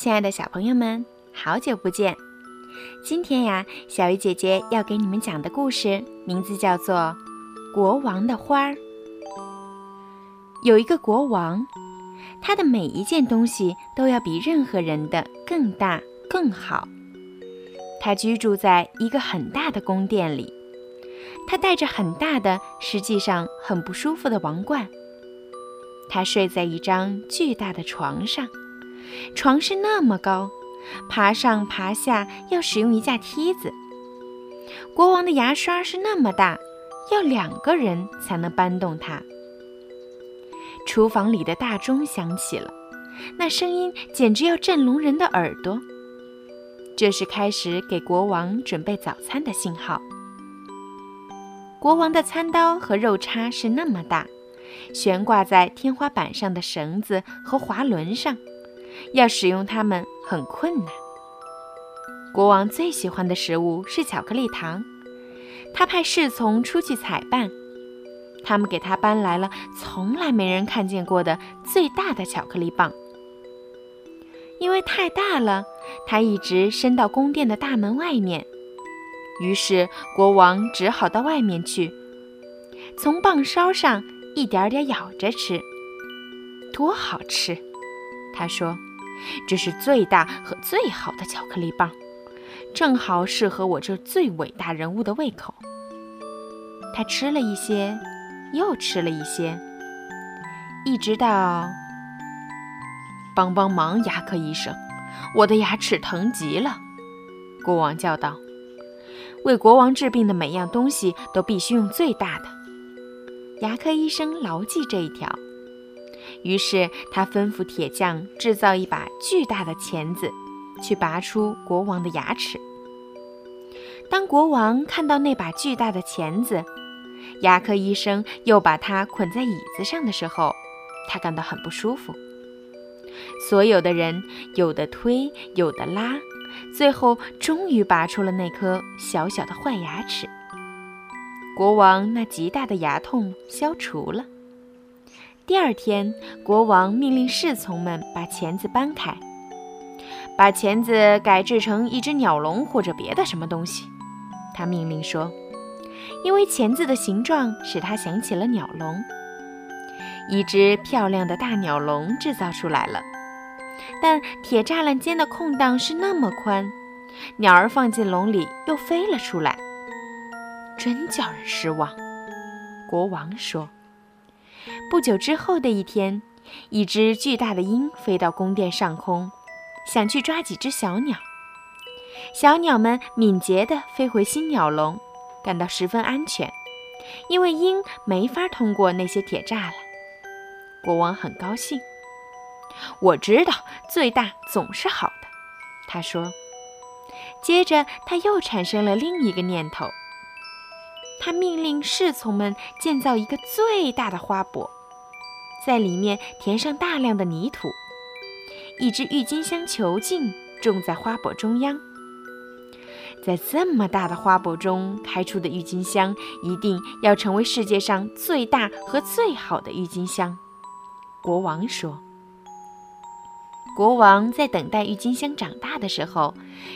亲爱的小朋友们，好久不见！今天呀，小鱼姐姐要给你们讲的故事名字叫做《国王的花儿》。有一个国王，他的每一件东西都要比任何人的更大更好。他居住在一个很大的宫殿里，他戴着很大的，实际上很不舒服的王冠。他睡在一张巨大的床上，床是那么高，爬上爬下要使用一架梯子。国王的牙刷是那么大，要两个人才能搬动它。厨房里的大钟响起了，那声音简直要震聋人的耳朵。这是开始给国王准备早餐的信号。国王的餐刀和肉叉是那么大，悬挂在天花板上的绳子和滑轮上，要使用它们很困难。国王最喜欢的食物是巧克力糖，他派侍从出去采办。他们给他搬来了从来没人看见过的最大的巧克力棒，因为太大了，它一直伸到宫殿的大门外面。于是国王只好到外面去，从棒梢上一点点咬着吃。多好吃！他说：“这是最大和最好的巧克力棒，正好适合我这最伟大人物的胃口。”他吃了一些。又吃了一些，一直到帮帮忙，牙科医生，我的牙齿疼极了。国王叫道：“为国王治病的每样东西都必须用最大的。”牙科医生牢记这一条，于是他吩咐铁匠制造一把巨大的钳子，去拔出国王的牙齿。当国王看到那把巨大的钳子，牙科医生又把它捆在椅子上的时候，他感到很不舒服。所有的人有的推，有的拉，最后终于拔出了那颗小小的坏牙齿。国王那极大的牙痛消除了。第二天，国王命令侍从们把钳子搬开，把钳子改制成一只鸟笼或者别的什么东西。他命令说。因为钳子的形状使他想起了鸟笼，一只漂亮的大鸟笼制造出来了。但铁栅栏间的空档是那么宽，鸟儿放进笼里又飞了出来，真叫人失望。国王说。不久之后的一天，一只巨大的鹰飞到宫殿上空，想去抓几只小鸟。小鸟们敏捷地飞回新鸟笼。感到十分安全，因为鹰没法通过那些铁栅栏。国王很高兴。我知道最大总是好的，他说。接着他又产生了另一个念头。他命令侍从们建造一个最大的花圃，在里面填上大量的泥土，一只郁金香球茎种在花钵中央。在这么大的花钵中开出的郁金香，一定要成为世界上最大和最好的郁金香。国王说。国王在等待郁金香长大的时候，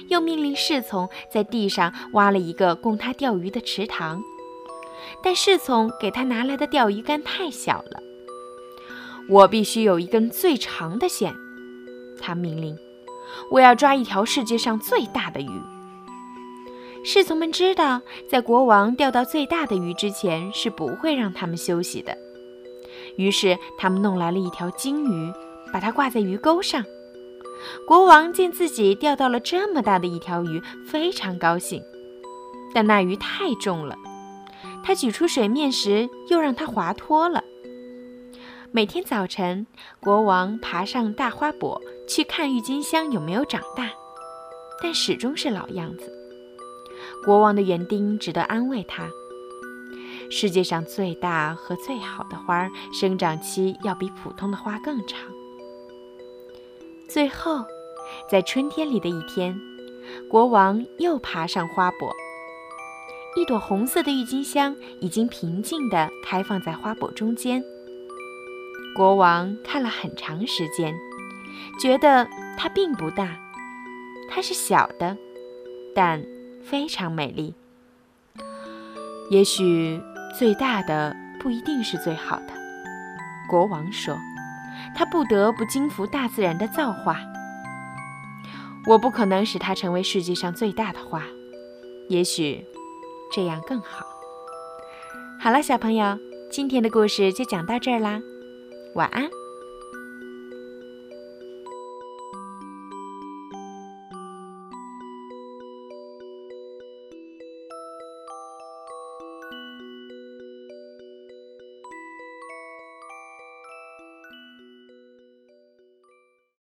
又命令侍从在地上挖了一个供他钓鱼的池塘，但侍从给他拿来的钓鱼竿太小了。我必须有一根最长的线，他命令。我要抓一条世界上最大的鱼。侍从们知道，在国王钓到最大的鱼之前，是不会让他们休息的。于是，他们弄来了一条金鱼，把它挂在鱼钩上。国王见自己钓到了这么大的一条鱼，非常高兴。但那鱼太重了，他举出水面时又让它滑脱了。每天早晨，国王爬上大花钵去看郁金香有没有长大，但始终是老样子。国王的园丁只得安慰他：“世界上最大和最好的花，生长期要比普通的花更长。”最后，在春天里的一天，国王又爬上花钵，一朵红色的郁金香已经平静地开放在花钵中间。国王看了很长时间，觉得它并不大，它是小的，但非常美丽。也许最大的不一定是最好的，国王说，他不得不惊服大自然的造化。我不可能使它成为世界上最大的花，也许这样更好。好了，小朋友，今天的故事就讲到这儿啦，晚安。